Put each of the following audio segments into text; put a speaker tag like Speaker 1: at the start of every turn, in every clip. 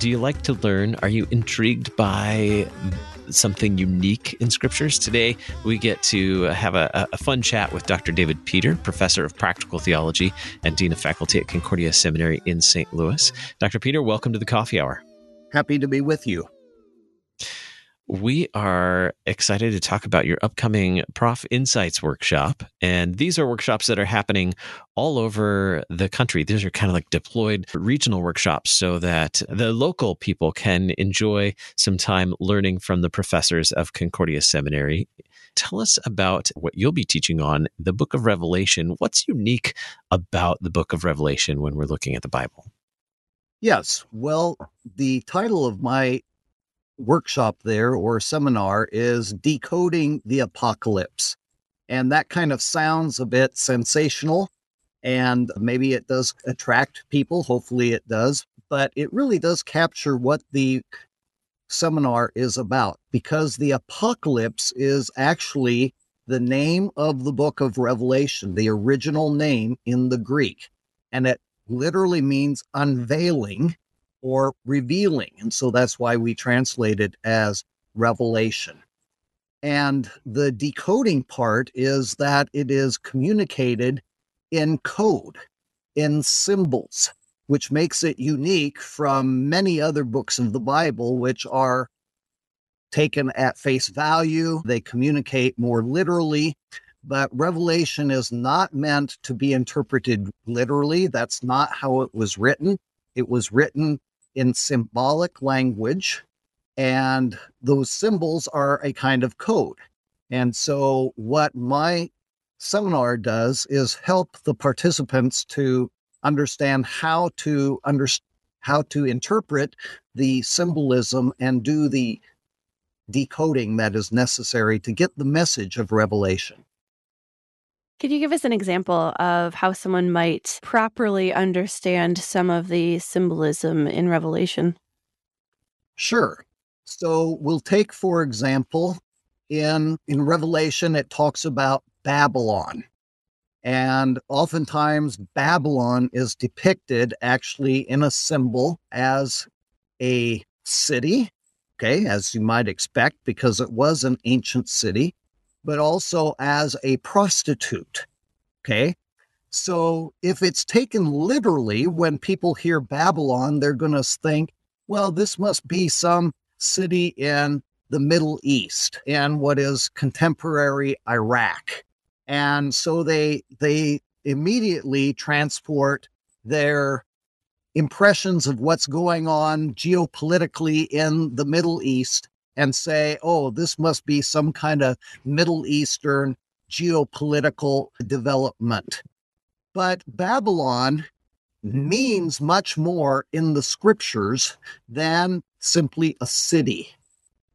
Speaker 1: Do you like to learn? Are you intrigued by something unique in scriptures? Today, we get to have a, a, fun chat with Dr. David Peter, professor of practical theology and dean of faculty at Concordia Seminary in St. Louis. Dr. Peter, welcome to the Coffee Hour.
Speaker 2: Happy to be with you
Speaker 1: we are excited to talk about your upcoming Prof Insights workshop. And these are workshops that are happening all over the country. These are kind of like deployed regional workshops so that the local people can enjoy some time learning from the professors of Concordia Seminary. Tell us about what you'll be teaching on the book of Revelation. What's unique about the book of Revelation when we're looking at the Bible?
Speaker 2: Yes. Well, the title of my workshop there or seminar is decoding the apocalypse. And that kind of sounds a bit sensational and maybe it does attract people. Hopefully it does, but it really does capture what the seminar is about because the apocalypse is actually the name of the book of Revelation, the original name in the Greek. And it literally means unveiling or revealing. And so that's why we translate it as revelation. And the decoding part is that it is communicated in code, in symbols, which makes it unique from many other books of the Bible, which are taken at face value. They communicate more literally. But Revelation is not meant to be interpreted literally. That's not how it was written. It was written in symbolic language, and those symbols are a kind of code. And so, what my seminar does is help the participants to understand how to under, how to interpret the symbolism and do the decoding that is necessary to get the message of revelation.
Speaker 3: Could you give us an example of how someone might properly understand some of the symbolism in Revelation?
Speaker 2: Sure. So we'll take, for example, in, in Revelation, it talks about Babylon. And oftentimes, Babylon is depicted actually in a symbol as a city, okay, as you might expect, because it was an ancient city but also as a prostitute. Okay. So if it's taken literally, when people hear Babylon, they're going to think, well, this must be some city in the Middle East and what is contemporary Iraq. And so they they immediately transport their impressions of what's going on geopolitically in the Middle East and say, oh, this must be some kind of Middle Eastern geopolitical development. But Babylon means much more in the scriptures than simply a city.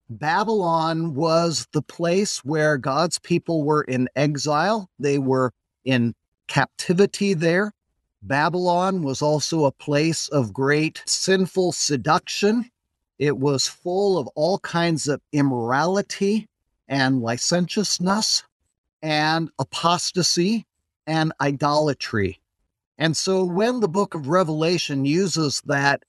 Speaker 2: Babylon was the place where God's people were in exile, they were in captivity there. Babylon was also a place of great sinful seduction it was full of all kinds of immorality and licentiousness and apostasy and idolatry. And so when the book of Revelation uses that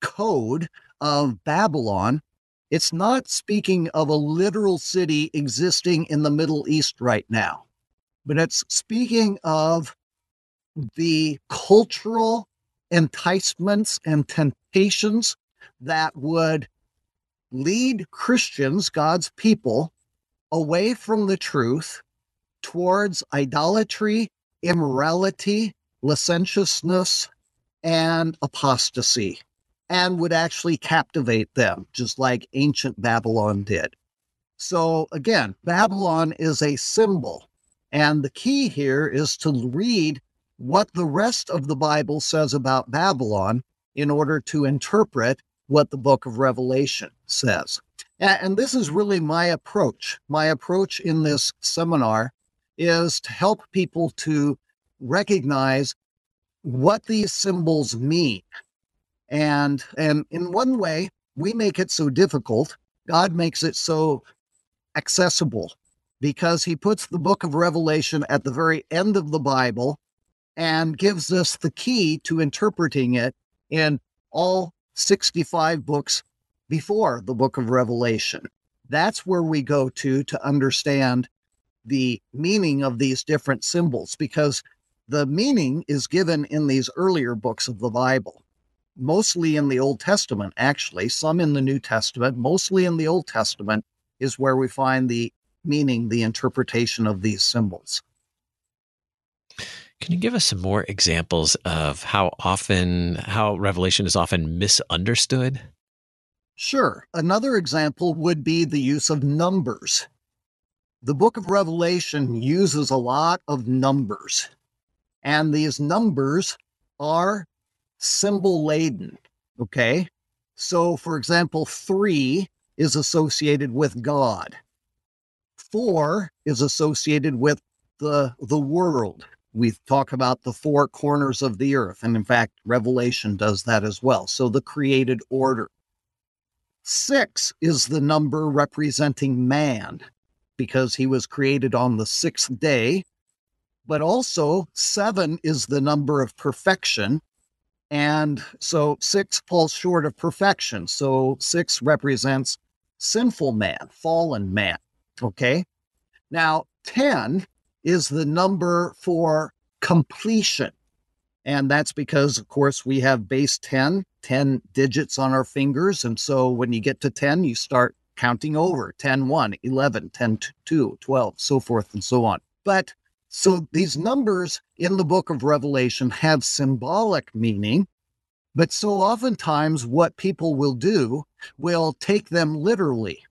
Speaker 2: code of Babylon, it's not speaking of a literal city existing in the Middle East right now, but it's speaking of the cultural enticements and temptations that would lead Christians, God's people, away from the truth towards idolatry, immorality, licentiousness, and apostasy, and would actually captivate them, just like ancient Babylon did. So, again, Babylon is a symbol. And the key here is to read what the rest of the Bible says about Babylon in order to interpret what the book of Revelation says. And this is really my approach. My approach in this seminar is to help people to recognize what these symbols mean. And, and in one way, we make it so difficult. God makes it so accessible because he puts the book of Revelation at the very end of the Bible and gives us the key to interpreting it in all 65 books before the book of Revelation. That's where we go to to understand the meaning of these different symbols because the meaning is given in these earlier books of the Bible, mostly in the Old Testament, actually, some in the New Testament, mostly in the Old Testament is where we find the meaning, the interpretation of these symbols.
Speaker 1: Can you give us some more examples of how often, how Revelation is often misunderstood?
Speaker 2: Sure. Another example would be the use of numbers. The book of Revelation uses a lot of numbers, and these numbers are symbol laden. Okay. So, for example, three is associated with God, four is associated with the, the world. We talk about the four corners of the earth. And in fact, Revelation does that as well. So, the created order. Six is the number representing man because he was created on the sixth day. But also, seven is the number of perfection. And so six falls short of perfection. So six represents sinful man, fallen man. Okay. Now, 10 is the number for completion. And that's because, of course, we have base 10, 10 digits on our fingers. And so when you get to 10, you start counting over 10, 1, 11, 10, 2, 12, so forth and so on. But so these numbers in the book of Revelation have symbolic meaning. But so oftentimes, what people will do will take them literally.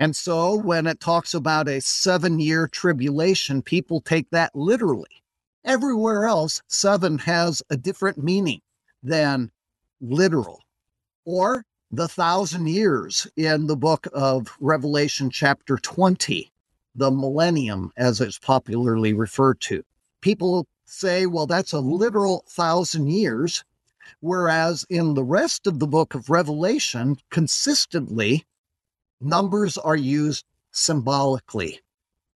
Speaker 2: And so when it talks about a seven year tribulation, people take that literally. Everywhere else, seven has a different meaning than literal. Or the thousand years in the book of Revelation, chapter 20, the millennium, as it's popularly referred to. People say, well, that's a literal thousand years. Whereas in the rest of the book of Revelation, consistently, numbers are used symbolically.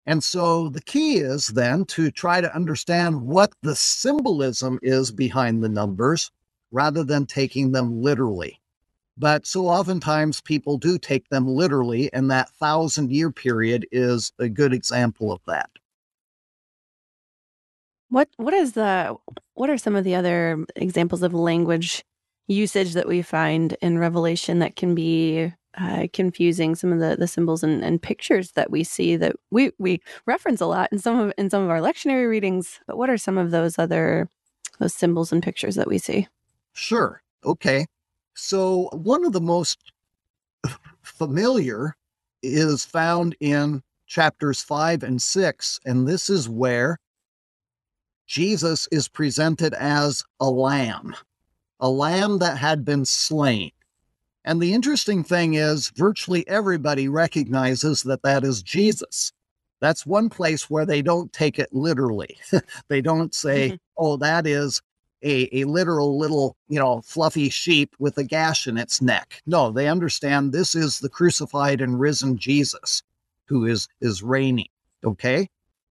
Speaker 2: And so the key is then to try to understand what the symbolism is behind the numbers rather than taking them literally. But so oftentimes people do take them literally, and that thousand year period is a good example of that.
Speaker 3: What what is the what are some of the other examples of language usage that we find in Revelation that can be uh, confusing some of the, the symbols and, and pictures that we see that we, we reference a lot in some of in some of our lectionary readings. But what are some of those other those symbols and pictures that we see?
Speaker 2: Sure. Okay. So one of the most familiar is found in chapters five and six, and this is where Jesus is presented as a lamb, a lamb that had been slain. And the interesting thing is, virtually everybody recognizes that that is Jesus. That's one place where they don't take it literally. they don't say, mm-hmm. oh, that is a, a literal little, you know, fluffy sheep with a gash in its neck. No, they understand this is the crucified and risen Jesus who is is reigning. Okay.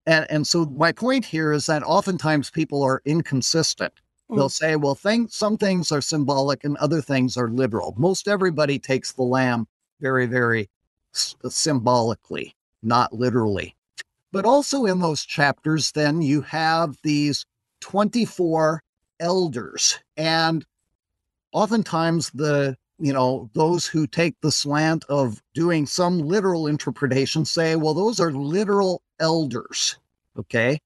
Speaker 2: And and so my point here is that oftentimes people are inconsistent. They'll mm. say, well, things, some things are symbolic and other things are literal. Most everybody takes the lamb very, very s- symbolically, not literally. But also in those chapters, then you have these 24 elders. And oftentimes the you know, those who take the slant of doing some literal interpretation say, well, those are literal elders. Okay.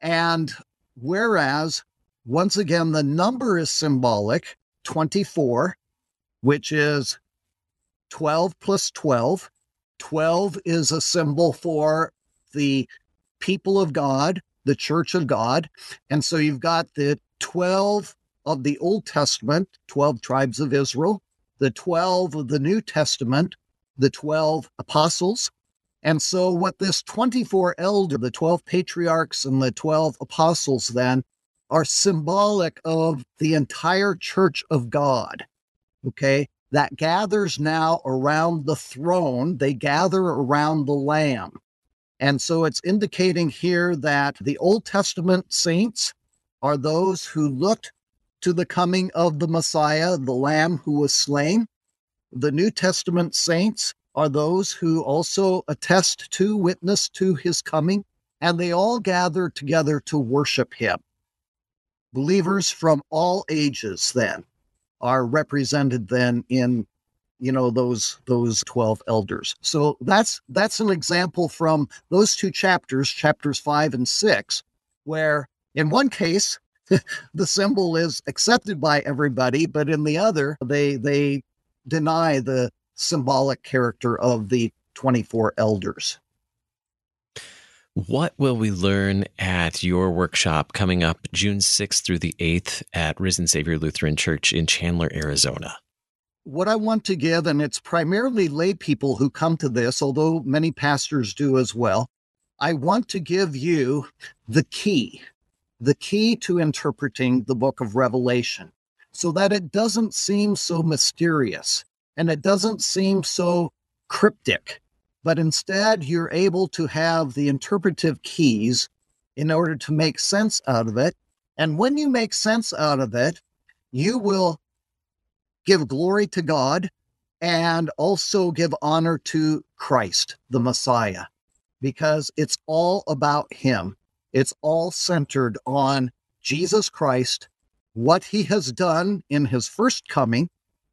Speaker 2: And whereas once again, the number is symbolic 24, which is 12 plus 12. 12 is a symbol for the people of God, the church of God. And so you've got the 12 of the Old Testament, 12 tribes of Israel, the 12 of the New Testament, the 12 apostles. And so, what this 24 elder, the 12 patriarchs and the 12 apostles, then are symbolic of the entire church of God. Okay. That gathers now around the throne, they gather around the Lamb. And so it's indicating here that the Old Testament saints are those who looked to the coming of the Messiah, the Lamb who was slain. The New Testament saints are those who also attest to, witness to his coming, and they all gather together to worship him. Believers from all ages then are represented then in you know those those 12 elders. So that's that's an example from those two chapters chapters 5 and 6 where in one case the symbol is accepted by everybody but in the other they they deny the symbolic character of the 24 elders
Speaker 1: what will we learn at your workshop coming up June 6th through the 8th at Risen Savior Lutheran Church in Chandler, Arizona?
Speaker 2: What I want to give, and it's primarily lay people who come to this, although many pastors do as well, I want to give you the key, the key to interpreting the book of Revelation so that it doesn't seem so mysterious and it doesn't seem so cryptic but instead you're able to have the interpretive keys in order to make sense out of it. And when you make sense out of it, you will give glory to God and also give honor to Christ, the Messiah, because it's all about Him. It's all centered on Jesus Christ, what He has done in His first coming,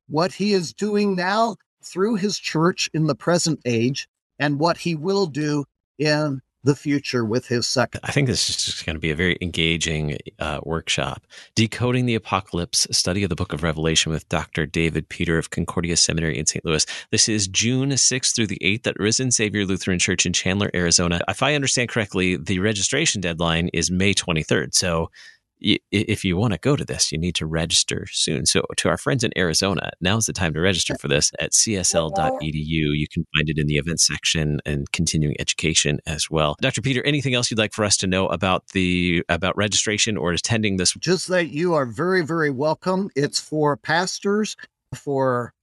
Speaker 2: what He is doing now through His church in the present age, and what he will do in the future with his second.
Speaker 1: I think this is just going to be a very engaging uh, workshop. Decoding the Apocalypse, study of the book of Revelation with Dr. David Peter of Concordia Seminary in St. Louis. This is June 6th through the 8th at Risen Savior Lutheran Church in Chandler, Arizona. If I understand correctly, the registration deadline is May 23rd. So if you want to go to this, you need to register soon. So, to our friends in Arizona, now's the time to register for this at csl.edu. You can find it in the events section and continuing education as well. Dr. Peter, anything else you'd like for us to know about the about registration or attending this?
Speaker 2: Just that you are very, very welcome. It's for pastors, for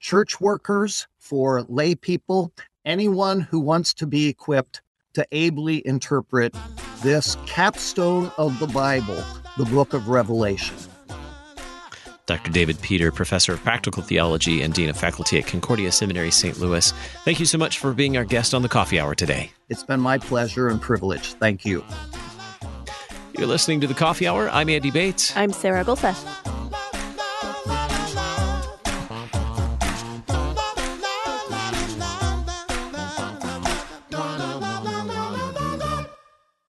Speaker 2: church workers, for lay people, anyone who wants to be equipped to ably interpret this capstone of the Bible, the book of Revelation.
Speaker 1: Dr. David Peter, Professor of Practical Theology and Dean of Faculty at Concordia Seminary, St. Louis. Thank you so much for being our guest on the Coffee Hour today.
Speaker 2: It's been my pleasure and privilege. Thank you.
Speaker 1: You're listening to the Coffee Hour. I'm Andy Bates.
Speaker 3: I'm Sarah Gulseth.